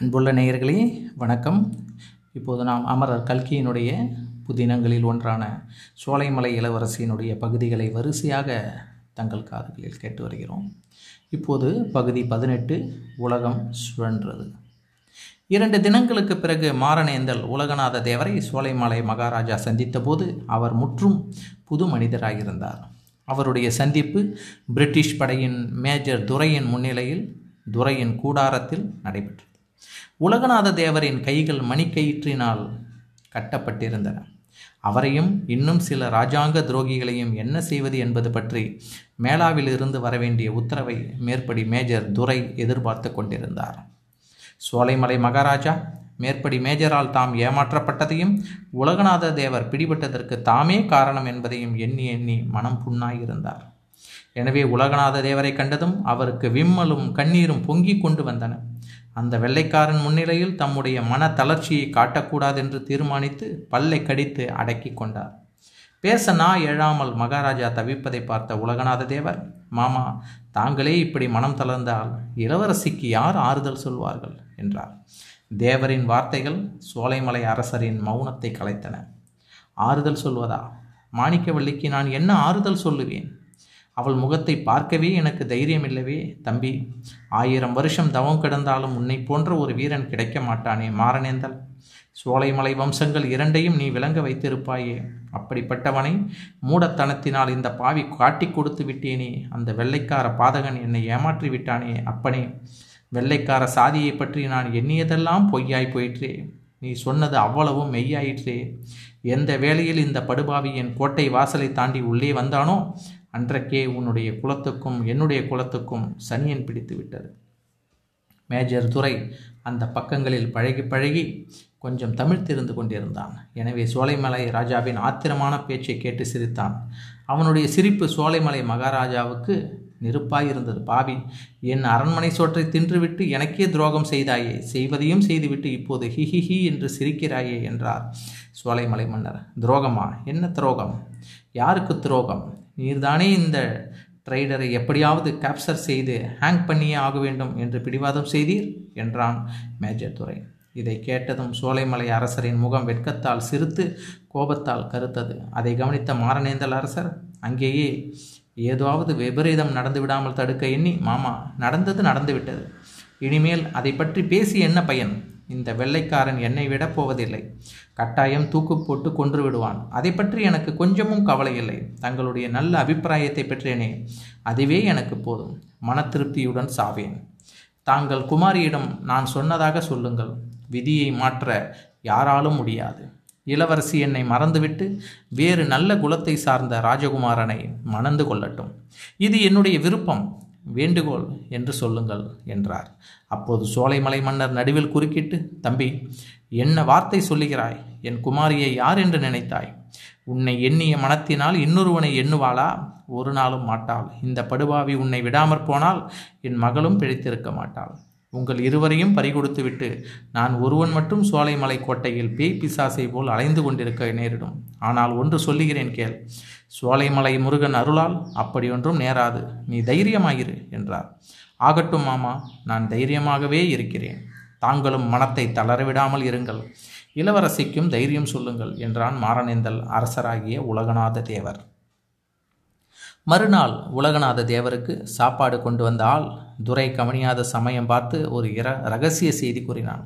அன்புள்ள நேயர்களே வணக்கம். இப்போது நாம் அமரர் கல்கியினுடைய புதினங்களில் ஒன்றான சோலைமலை இளவரசியினுடைய பகுதிகளை வரிசையாக தங்கள் காதுகளில் கேட்டு வருகிறோம். இப்போது பகுதி பதினெட்டு உலகம் சுழன்றது. இரண்டு தினங்களுக்கு பிறகு மாரணேந்தல் உலகநாத தேவரை சோலைமலை மகாராஜா சந்தித்தபோது அவர் முற்றும் புது மனிதராயிருந்தார். அவருடைய சந்திப்பு பிரிட்டிஷ் படையின் மேஜர் துரையின் முன்னிலையில் துரையின் கூடாரத்தில் நடைபெற்றது. உலகநாத தேவரின் கைகள் மணிக்கயிற்றினால் கட்டப்பட்டிருந்தன. அவரையும் இன்னும் சில இராஜாங்க துரோகிகளையும் என்ன செய்வது என்பது பற்றி மேலாவிலிருந்து வரவேண்டிய உத்தரவை மேற்படி மேஜர் துரை எதிர்பார்த்து கொண்டிருந்தார். சோலைமலை மகாராஜா மேற்படி மேஜரால் தாம் ஏமாற்றப்பட்டதையும் உலகநாத தேவர் பிடிபட்டதற்கு தாமே காரணம் என்பதையும் எண்ணி எண்ணி மனம் புண்ணாயிருந்தார். எனவே உலகநாத தேவரை கண்டதும் அவருக்கு விம்மலும் கண்ணீரும் பொங்கிக் கொண்டு வந்தன. அந்த வெள்ளைக்காரன் முன்னிலையில் தம்முடைய மன தளர்ச்சியை காட்டக்கூடாது என்று தீர்மானித்து பல்லை கடித்து அடக்கி கொண்டார். பேச நா எழாமல் மகாராஜா தவிப்பதை பார்த்த உலகநாத தேவர் மாமா தாங்களே இப்படி மனம் தளர்ந்தால் இளவரசிக்கு யார் ஆறுதல் சொல்வார்கள்? என்றார். தேவரின் வார்த்தைகள் சோலைமலை அரசரின் மௌனத்தை கலைத்தன. ஆறுதல் சொல்வதா? மாணிக்கவல்லிக்கு நான் என்ன ஆறுதல் சொல்லுவேன்? அவள் முகத்தை பார்க்கவே எனக்கு தைரியம் இல்லவே தம்பி ஆயிரம் வருஷம் தவம் கிடந்தாலும் உன்னை போன்ற ஒரு வீரன் கிடைக்க மாட்டானே மாறனேந்தல். சோலைமலை வம்சங்கள் இரண்டையும் நீ விளங்க வைத்திருப்பாயே. அப்படிப்பட்டவனை மூடத்தனத்தினால் இந்த பாவி காட்டி கொடுத்து விட்டேனே. அந்த வெள்ளைக்கார பாதகன் என்னை ஏமாற்றி விட்டானே அப்பனே. வெள்ளைக்கார சாதியை பற்றி நான் எண்ணியதெல்லாம் பொய்யாய் போயிற்றே. நீ சொன்னது அவ்வளவும் மெய்யாயிற்றே. எந்த வேளையில் இந்த படுபாவி என் கோட்டை வாசலை தாண்டி உள்ளே வந்தானோ அன்றைக்கே உன்னுடைய குலத்துக்கும் என்னுடைய குலத்துக்கும் சனியன் பிடித்து விட்டது. மேஜர் துரை அந்த பக்கங்களில் பழகி பழகி கொஞ்சம் தமிழ் தெரிந்து கொண்டிருந்தான். எனவே சோலைமலை ராஜாவின் ஆத்திரமான பேச்சை கேட்டு சிரித்தான். அவனுடைய சிரிப்பு சோலைமலை மகாராஜாவுக்கு நெருப்பாயிருந்தது பாவி என் அரண்மனை சோற்றை தின்றுவிட்டு எனக்கே துரோகம் செய்தாயே செய்வதையும் செய்துவிட்டு இப்போது ஹிஹி ஹி என்று சிரிக்கிறாயே என்றார் சோலைமலை மன்னர். துரோகமா? என்ன துரோகம்? யாருக்கு துரோகம்? நீர்தானே இந்த ட்ரைடரை எப்படியாவது கேப்சர் செய்து ஹேங் பண்ணியே ஆக வேண்டும் என்று பிடிவாதம் செய்தீர்? என்றான் மேஜர் துரை. இதை கேட்டதும் சோலைமலை அரசரின் முகம் வெட்கத்தால் சிரித்து கோபத்தால் கருத்தது. அதை கவனித்த மாரணேந்தல் அரசர் அங்கேயே ஏதாவது விபரீதம் நடந்து விடாமல் தடுக்க எண்ணி மாமா நடந்தது நடந்துவிட்டது இனிமேல் அதை பற்றி பேசி என்ன பயன்? இந்த வெள்ளைக்காரன் என்னை விட போவதில்லை. கட்டாயம் தூக்கு போட்டு கொன்று விடுவான் அதை பற்றி எனக்கு கொஞ்சமும் கவலை இல்லை தங்களுடைய நல்ல அபிப்பிராயத்தை பெற்றேனே. அதுவே எனக்கு போதும். மன திருப்தியுடன் சாவேன். தாங்கள் குமாரியிடம் நான் சொன்னதாக சொல்லுங்கள். விதியை மாற்ற யாராலும் முடியாது. இளவரசி என்னை மறந்துவிட்டு வேறு நல்ல குலத்தை சார்ந்த ராஜகுமாரனை மணந்து கொள்ளட்டும். இது என்னுடைய விருப்பம். வேண்டுகோள் என்று சொல்லுங்கள் என்றார். அப்போது சோலைமலை மன்னர் நடுவில் குறுக்கிட்டு தம்பி என்ன வார்த்தை சொல்லுகிறாய்? என் குமாரியை யார் என்று நினைத்தாய்? உன்னை எண்ணிய மனத்தினால் இன்னொருவனை எண்ணுவாளா? ஒரு நாளும் மாட்டாள். இந்த படுபாவி உன்னை விடாமற் போனால் என் மகளும் பிழைத்திருக்க மாட்டாள். உங்கள் இருவரையும் பறிகொடுத்துவிட்டு நான் ஒருவன் மட்டும் சோலைமலை கோட்டையில் பேய் பிசாசை போல் அலைந்து கொண்டிருக்க நேரிடும். ஆனால் ஒன்று சொல்லுகிறேன் கேள் சோலைமலை முருகன் அருளால் அப்படியொன்றும் நேராது. நீ தைரியமாயிரு என்றார். ஆகட்டும் மாமா நான் தைரியமாகவே இருக்கிறேன். தாங்களும் மனத்தை தளரவிடாமல் இருங்கள். இளவரசிக்கும் தைரியம் சொல்லுங்கள் என்றான் மாரணேந்தல் அரசராகிய உலகநாத தேவர் மறுநாள் உலகநாத தேவருக்கு சாப்பாடு கொண்டு வந்த ஆள் துரை கவனியாத சமயம் பார்த்து ஒரு இர ரகசிய செய்தி கூறினான்.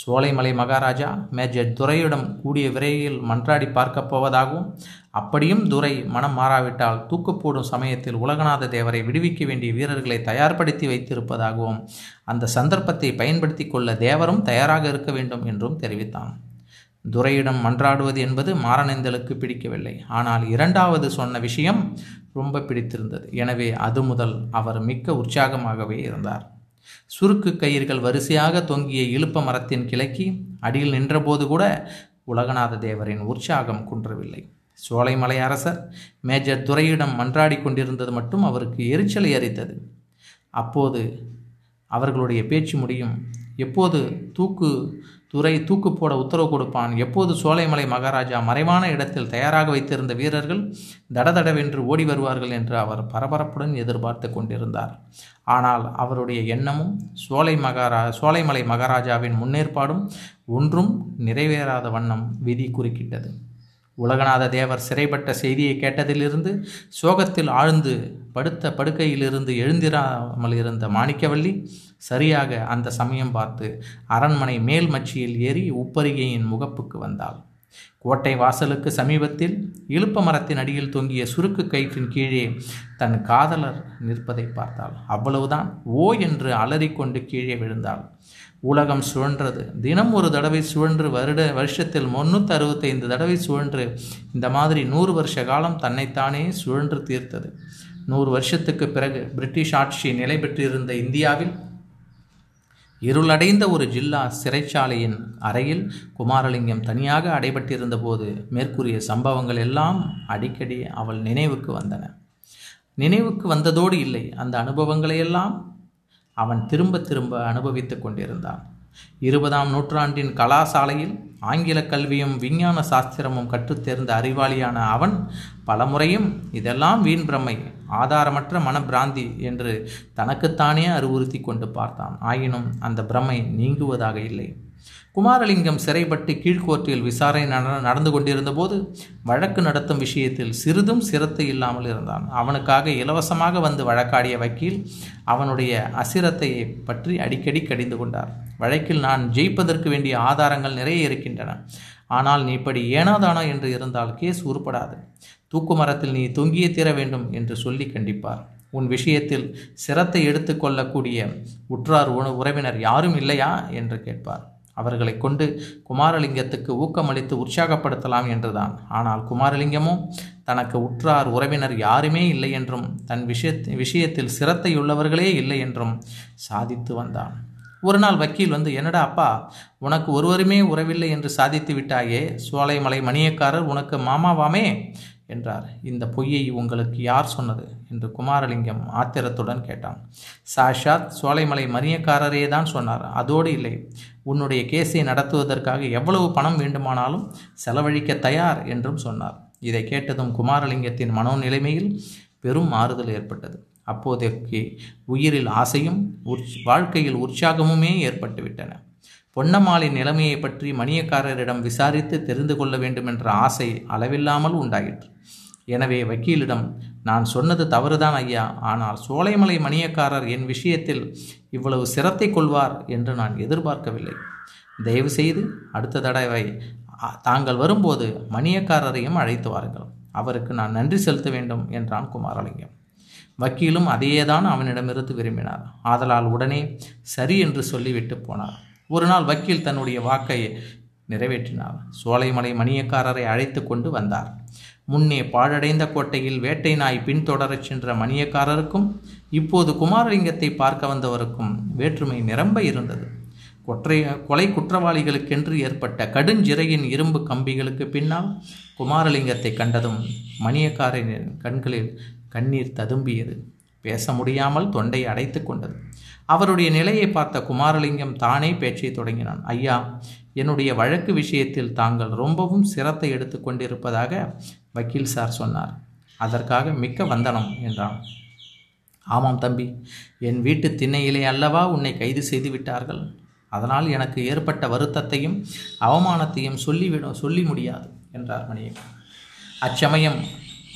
சோலைமலை மகாராஜா மேஜர் துரையிடம் கூடிய விரைவில் மன்றாடி பார்க்கப் போவதாகவும் அப்படியும் துரை மனம் மாறாவிட்டால் தூக்கு போடும் சமயத்தில் உலகநாத தேவரை விடுவிக்க வேண்டிய வீரர்களை தயார்படுத்தி வைத்திருப்பதாகவும் அந்த சந்தர்ப்பத்தை பயன்படுத்தி கொள்ள தேவரும் தயாராக இருக்க வேண்டும் என்றும் தெரிவித்தான். துரையிடம் மன்றாடுவது என்பது மாரணேந்தலுக்கு பிடிக்கவில்லை. ஆனால் இரண்டாவது சொன்ன விஷயம் ரொம்ப பிடித்திருந்தது. எனவே அது முதல் அவர் மிக்க உற்சாகமாகவே இருந்தார். சுருக்கு கயிர்கள் வரிசையாக தொங்கிய இழுப்ப மரத்தின் கிழக்கி அடியில் நின்றபோது கூட உலகநாத தேவரின் உற்சாகம் குன்றவில்லை. சோலைமலை அரசர் மேஜர் துரையிடம் மன்றாடி கொண்டிருந்தது மட்டும் அவருக்கு எரிச்சலை அரித்தது. அப்போது அவர்களுடைய பேச்சு முடியும். எப்போது தூக்கு துறை தூக்கு போட உத்தரவு கொடுப்பான்? எப்போது சோலைமலை மகாராஜா மறைவான இடத்தில் தயாராக வைத்திருந்த வீரர்கள் தடதடவென்று ஓடி வருவார்கள் என்று அவர் பரபரப்புடன் எதிர்பார்த்து கொண்டிருந்தார். ஆனால் அவருடைய எண்ணமும் சோலை மகாரா சோலைமலை மகாராஜாவின் முன்னேற்பாடும் ஒன்றும் நிறைவேறாத வண்ணம் விதி குறுக்கிட்டது. உலகநாத தேவர் சிறைப்பட்ட செய்தியை கேட்டதிலிருந்து சோகத்தில் ஆழ்ந்து படுத்த படுக்கையிலிருந்து எழுந்திராமல் இருந்த மாணிக்கவல்லி சரியாக அந்த சமயம் பார்த்து அரண்மனை மேல் மச்சியில் ஏறி உப்பரிகையின் முகப்புக்கு வந்தாள். கோட்டை வாசலுக்கு சமீபத்தில் இழுப்ப மரத்தின் அடியில் தொங்கிய சுருக்கு கயிற்றின் கீழே தன் காதலர் நிற்பதை பார்த்தாள். அவ்வளவுதான். ஓ என்று அலறிக்கொண்டு கீழே விழுந்தாள். உலகம் சுழன்றது. தினம் ஒரு தடவை சுழன்று வருட வருஷத்தில் முன்னூற்றி அறுபத்தைந்து தடவை சுழன்று இந்த மாதிரி நூறு வருஷ காலம் தன்னைத்தானே சுழன்று தீர்த்தது. நூறு வருஷத்துக்கு பிறகு பிரிட்டிஷ் ஆட்சி நிலை பெற்றிருந்த இந்தியாவில் இருளடைந்த ஒரு ஜில்லா சிறைச்சாலையின் அறையில் குமாரலிங்கம் தனியாக அடைபட்டிருந்த போது மேற்கூறிய சம்பவங்கள் எல்லாம் அடிக்கடி அவள் நினைவுக்கு வந்தன. நினைவுக்கு வந்ததோடு இல்லை அந்த அனுபவங்களையெல்லாம் அவன் திரும்ப திரும்ப அனுபவித்து கொண்டிருந்தான். இருபதாம் நூற்றாண்டின் கலாசாலையில் ஆங்கில கல்வியும் விஞ்ஞான சாஸ்திரமும் கற்றுத்தேர்ந்த அறிவாளியான அவன் பலமுறையும் இதெல்லாம் வீண் பிரமை. ஆதாரமற்ற மனப்பிராந்தி என்று தனக்குத்தானே அறிவுறுத்தி கொண்டு பார்த்தான். ஆயினும் அந்த பிரமை நீங்குவதாக இல்லை. குமாரலிங்கம் சிறைப்பட்டு கீழ்கோர்ட்டில் விசாரணை நடந்து கொண்டிருந்த போது வழக்கு நடத்தும் விஷயத்தில் சிறிதும் சிரத்தை இல்லாமல் இருந்தான். அவனுக்காக இலவசமாக வந்து வழக்காடிய வக்கீல் அவனுடைய அசிரத்தையை பற்றி அடிக்கடி கடிந்து கொண்டார். வழக்கில் நான் ஜெயிப்பதற்கு வேண்டிய ஆதாரங்கள் நிறைய இருக்கின்றன. ஆனால் நீ இப்படி ஏனாதானா என்று இருந்தால் கேஸ் உருப்படாது. தூக்கு மரத்தில் நீ தொங்கியே தீர வேண்டும் என்று சொல்லி கண்டிப்பார். உன் விஷயத்தில் சிரத்தை எடுத்துக்கொள்ளக்கூடிய உற்றார் உறவினர் யாரும் இல்லையா என்று கேட்பார். அவர்களை கொண்டு குமாரலிங்கத்துக்கு ஊக்கமளித்து உற்சாகப்படுத்தலாம் என்றுதான். ஆனால் குமாரலிங்கமோ தனக்கு உற்றார் உறவினர் யாருமே இல்லை என்றும் தன் விஷயத் விஷயத்தில் சிரத்தையுள்ளவர்களே இல்லை என்றும் சாதித்து வந்தான். ஒரு நாள் வக்கீல் வந்து என்னடா அப்பா உனக்கு ஒருவருமே உறவில்லை என்று சாதித்து விட்டாயே சோலைமலை மணியக்காரர் உனக்கு மாமாவாமே? என்றார். இந்த பொய்யை உங்களுக்கு யார் சொன்னது? என்று குமாரலிங்கம் ஆத்திரத்துடன் கேட்டான். சாஷாத் சோலைமலை மரியக்காரரே தான் சொன்னார். அதோடு இல்லை. உன்னுடைய கேஸை நடத்துவதற்காக எவ்வளவு பணம் வேண்டுமானாலும் செலவழிக்க தயார் என்றும் சொன்னார். இதை கேட்டதும் குமாரலிங்கத்தின் மனோநிலைமையில் பெரும் மாறுதல் ஏற்பட்டது. அப்போதைக்கு உயிரில் ஆசையும் வாழ்க்கையில் உற்சாகமுமே ஏற்பட்டுவிட்டன. பொன்னம்மாளின் நிலைமையை பற்றி மணியக்காரரிடம் விசாரித்து தெரிந்து கொள்ள வேண்டும் என்ற ஆசை அளவில்லாமல் உண்டாயிற்று. எனவே வக்கீலிடம் நான் சொன்னது தவறுதான் ஐயா. ஆனால் சோலைமலை மணியக்காரர் என் விஷயத்தில் இவ்வளவு சிரத்தை கொள்வார் என்று நான் எதிர்பார்க்கவில்லை. தயவு செய்து அடுத்த தடவை தாங்கள் வரும்போது மணியக்காரரையும் அழைத்து வாருங்கள். அவருக்கு நான் நன்றி செலுத்த வேண்டும் என்றான் குமாரலிங்கம். வக்கீலும் அதையேதான் அவனிடமிருந்து விரும்பினார். ஆதலால் உடனே சரி என்று சொல்லிவிட்டு போனார். ஒரு நாள் வக்கீல் தன்னுடைய வாக்கை நிறைவேற்றினார். சோலைமலை மணியக்காரரை அழைத்து கொண்டு வந்தார். முன்னே பாழடைந்த கோட்டையில் வேட்டை நாய் பின்தொடரச் சென்ற மணியக்காரருக்கும் இப்போது குமாரலிங்கத்தை பார்க்க வந்தவருக்கும் வேற்றுமை நிரம்ப இருந்தது. கொற்றை கொலை குற்றவாளிகளுக்கென்று ஏற்பட்ட கடுஞ்சிறையின் இரும்பு கம்பிகளுக்கு பின்னால் குமாரலிங்கத்தை கண்டதும் மணியக்காரனின் கண்களில் கண்ணீர் ததும்பியது. பேச முடியாமல் தொண்டை அடைத்து கொண்டது. அவருடைய நிலையை பார்த்த குமாரலிங்கம் தானே பேச்சை தொடங்கினான். ஐயா என்னுடைய வழக்கு விஷயத்தில் தாங்கள் ரொம்பவும் சிரத்தை எடுத்து கொண்டிருப்பதாக வக்கீல் சார் சொன்னார். அதற்காக மிக்க வந்தனம் என்றான். ஆமாம் தம்பி என் வீட்டு திண்ணையிலே அல்லவா உன்னை கைது செய்து விட்டார்கள்? அதனால் எனக்கு ஏற்பட்ட வருத்தத்தையும் அவமானத்தையும் சொல்லிவிட சொல்லி முடியாது என்றார் மணியக்கன் அச்சமயம்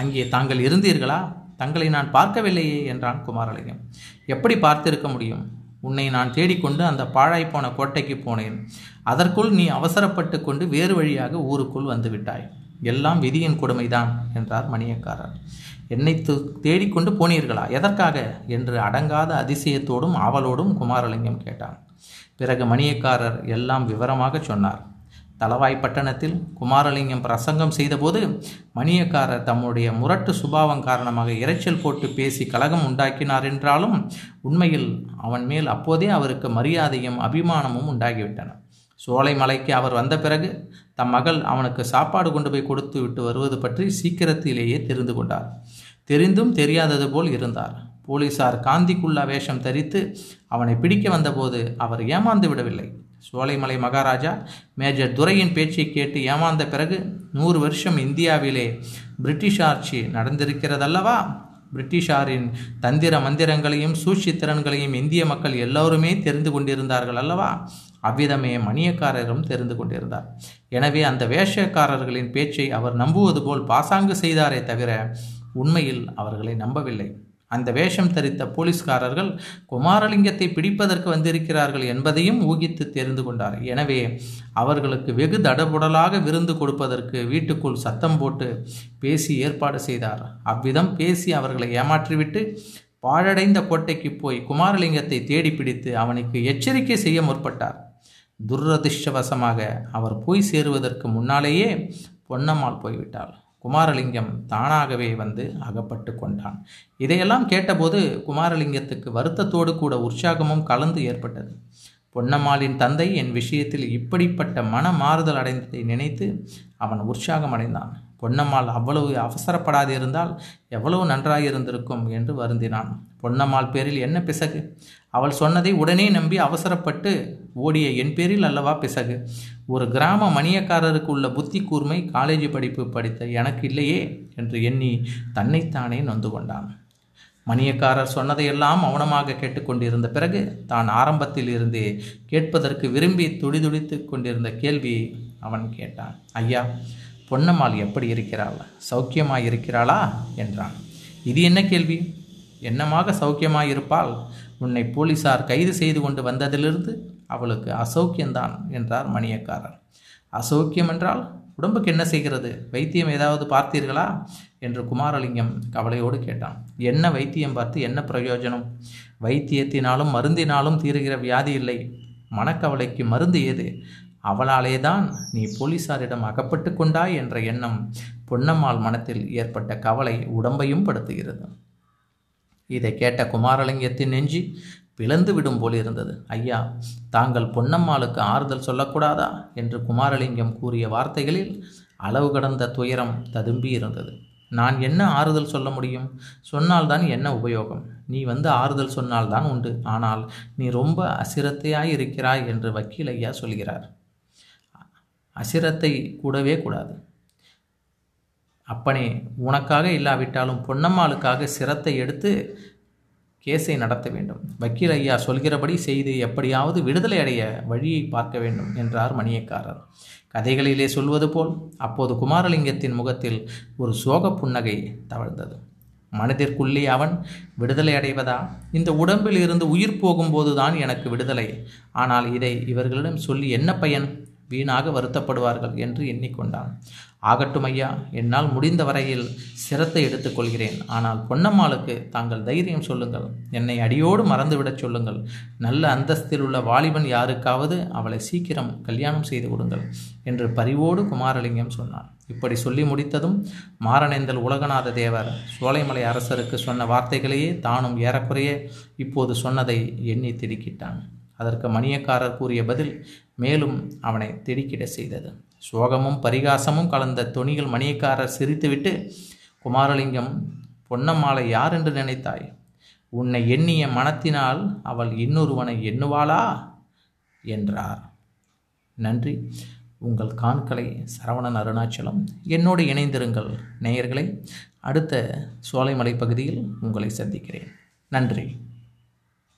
அங்கே தாங்கள் இருந்தீர்களா? தங்களை நான் பார்க்கவில்லையே என்றான் குமாரலிங்கம். எப்படி பார்த்திருக்க முடியும்? உன்னை நான் தேடிக்கொண்டு அந்த பாழாய்ப்போன கோட்டைக்கு போனேன். அதற்குள் நீ அவசரப்பட்டு கொண்டு வேறு வழியாக ஊருக்குள் வந்துவிட்டாய் எல்லாம் விதியின் கொடுமைதான் என்றார் மணியக்காரர். என்னை தேடிக்கொண்டு போனீர்களா? எதற்காக? என்று அடங்காத அதிசயத்தோடும் ஆவலோடும் குமாரலிங்கம் கேட்டான். பிறகு மணியக்காரர் எல்லாம் விவரமாக சொன்னார். தலவாய் பட்டணத்தில் குமாரலிங்கம் பிரசங்கம் செய்தபோது மணியக்காரர் தம்முடைய முரட்டு சுபாவம் காரணமாக இரைச்சல் போட்டு பேசி கலகம் உண்டாக்கினார் என்றாலும் உண்மையில் அவன் மேல் அப்போதே அவருக்கு மரியாதையும் அபிமானமும் உண்டாகிவிட்டன. சோலைமலைக்கு அவர் வந்த பிறகு தம் மகள் அவனுக்கு சாப்பாடு கொண்டு போய் கொடுத்து விட்டு வருவது பற்றி சீக்கிரத்திலேயே தெரிந்து கொண்டார். தெரிந்தும் தெரியாதது போல் இருந்தார். போலீசார் காந்திக்குள்ளா வேஷம் தரித்து அவனை பிடிக்க வந்தபோது அவர் ஏமாந்து விடவில்லை. சோலைமலை மகாராஜா மேஜர் துரையின் பேச்சை கேட்டு ஏமாந்த பிறகு நூறு வருஷம் இந்தியாவிலே பிரிட்டிஷ் ஆட்சி நடந்திருக்கிறதல்லவா? பிரிட்டிஷாரின் தந்திர மந்திரங்களையும் சூழ்ச்சி திறன்களையும் இந்திய மக்கள் எல்லோருமே தெரிந்து கொண்டிருந்தார்கள் அல்லவா? அவ்விதமே மணியக்காரரும் தெரிந்து கொண்டிருந்தார். எனவே அந்த வேஷக்காரர்களின் பேச்சை அவர் நம்புவது போல் பாசாங்கு செய்தாரே தவிர உண்மையில் அவர்களை நம்பவில்லை. அந்த வேஷம் தரித்த போலீஸ்காரர்கள் குமாரலிங்கத்தை பிடிப்பதற்கு வந்திருக்கிறார்கள் என்பதையும் ஊகித்து தெரிந்து கொண்டார். எனவே அவர்களுக்கு வெகு தடபுடலாக விருந்து கொடுப்பதற்கு வீட்டுக்குள் சத்தம் போட்டு பேசி ஏற்பாடு செய்தார். அவ்விதம் பேசி அவர்களை ஏமாற்றிவிட்டு பாழடைந்த கோட்டைக்கு போய் குமாரலிங்கத்தை தேடி பிடித்து அவனுக்கு எச்சரிக்கை செய்ய முற்பட்டார். துரதிர்ஷ்டவசமாக அவர் போய் சேருவதற்கு முன்னாலேயே பொன்னம்மாள் போய்விட்டாள். குமாரலிங்கம் தானாகவே வந்து அகப்பட்டு கொண்டான். இதையெல்லாம் கேட்டபோது குமாரலிங்கத்துக்கு வருத்தத்தோடு கூட உற்சாகமும் கலந்து ஏற்பட்டது. பொன்னம்மாளின் தந்தை என் விஷயத்தில் இப்படிப்பட்ட மன மாறுதல் அடைந்ததை நினைத்து அவன் உற்சாகம் அடைந்தான். பொன்னம்மாள் அவ்வளவு அவசரப்படாது இருந்தால் எவ்வளவு நன்றாக இருந்திருக்கும் என்று வருந்தினான். பொன்னம்மாள் பேரில் என்ன பிசகு? அவள் சொன்னதை உடனே நம்பி அவசரப்பட்டு ஓடிய என் பேரில் அல்லவா பிசகு? ஒரு கிராம மணியக்காரருக்கு உள்ள புத்தி கூர்மை காலேஜ் படிப்பு படித்த எனக்கு இல்லையே? என்று எண்ணி தன்னைத்தானே நொந்து கொண்டான். மணியக்காரர் சொன்னதையெல்லாம் மௌனமாக கேட்டுக்கொண்டிருந்த பிறகு தான் ஆரம்பத்தில் இருந்தே கேட்பதற்கு விரும்பி துடிதுடித்து கொண்டிருந்த கேள்வியை அவன் கேட்டான். ஐயா பொன்னம்மாள் எப்படி இருக்கிறாள்? சௌக்கியமாக இருக்கிறாளா? என்றான். இது என்ன கேள்வி? என்னமாக சௌக்கியமாக இருப்பாள்? உன்னை போலீசார் கைது செய்து கொண்டு வந்ததிலிருந்து அவளுக்கு அசௌக்கியம்தான் என்றார் மணியக்காரர். அசௌக்கியம் என்றால் உடம்புக்கு என்ன செய்கிறது? வைத்தியம் ஏதாவது பார்த்தீர்களா? என்று குமாரலிங்கம் கவலையோடு கேட்டான். என்ன வைத்தியம் பார்த்து என்ன பிரயோஜனம்? வைத்தியத்தினாலும் மருந்தினாலும் தீருகிற வியாதி இல்லை. மனக்கவலைக்கு மருந்து ஏது? அவளாலே தான் நீ போலீசாரிடம் அகப்பட்டு கொண்டாய் என்ற எண்ணம் பொன்னம்மாள் மனத்தில் ஏற்பட்ட கவலை உடம்பையும் படுத்துகிறது. இதை கேட்ட குமாரலிங்கத்தின் நெஞ்சி பிளந்து விடும் போல் இருந்தது. ஐயா தாங்கள் பொன்னம்மாளுக்கு ஆறுதல் சொல்லக்கூடாதா? என்று குமாரலிங்கம் கூறிய வார்த்தைகளில் அளவு கடந்த துயரம் ததும்பி இருந்தது. நான் என்ன ஆறுதல் சொல்ல முடியும்? சொன்னால்தான் என்ன உபயோகம்? நீ வந்து ஆறுதல் சொன்னால்தான் உண்டு. ஆனால் நீ ரொம்ப அசிரத்தையாய் இருக்கிறாய் என்று வக்கீல் ஐயா சொல்கிறார். அசிரத்தை கூடவே கூடாது. அப்பனே உனக்காக இல்லாவிட்டாலும் பொன்னம்மாளுக்காக சிரத்தை எடுத்து கேஸை நடத்த வேண்டும். வக்கீல் ஐயா சொல்கிறபடி செய்து எப்படியாவது விடுதலை அடைய வழியை பார்க்க வேண்டும் என்றார் மணியக்காரர். கதைகளிலே சொல்வது போல் அப்போது குமாரலிங்கத்தின் முகத்தில் ஒரு சோக புன்னகை தவழ்ந்தது. மனதிற்குள்ளே அவன் விடுதலை அடைவதா? இந்த உடம்பில் இருந்து உயிர் போகும்போதுதான் எனக்கு விடுதலை. ஆனால் இதை இவர்களிடம் சொல்லி என்ன பயன்? வீணாக வருத்தப்படுவார்கள் என்று எண்ணிக்கொண்டான். ஆகட்டும் ஐயா என்னால் முடிந்த வரையில் சிரத்தை எடுத்துக்கொள்கிறேன் ஆனால் பொன்னம்மாளுக்கு தாங்கள் தைரியம் சொல்லுங்கள். என்னை அடியோடு மறந்துவிடச் சொல்லுங்கள். நல்ல அந்தஸ்தில் உள்ள வாலிபன் யாருக்காவது அவளை சீக்கிரம் கல்யாணம் செய்து கொடுங்கள் என்று பரிவோடு குமாரலிங்கம் சொன்னார். இப்படி சொல்லி முடித்ததும் மாரணேந்தல் உலகநாத தேவர் சோலைமலை அரசருக்கு சொன்ன வார்த்தைகளையே தானும் ஏறக்குறைய இப்போது சொன்னதை எண்ணி திடுக்கிட்டான். அதற்கு மணியக்காரர் கூறிய பதில் மேலும் அவனை திடுக்கிட செய்தது. சோகமும் பரிகாசமும் கலந்த துணிகள் மணியக்காரர் சிரித்துவிட்டு குமாரலிங்கம் பொன்னம்மாளை யார் என்று நினைத்தாய்? உன்னை எண்ணிய மனத்தினால் அவள் இன்னொருவனை எண்ணுவாளா? என்றார். நன்றி. உங்கள் காண்களை சரவணன் அருணாச்சலம் என்னோடு இணைந்திருங்கள் நேயர்களை. அடுத்த சோலைமலை பகுதியில் உங்களை சந்திக்கிறேன். நன்றி.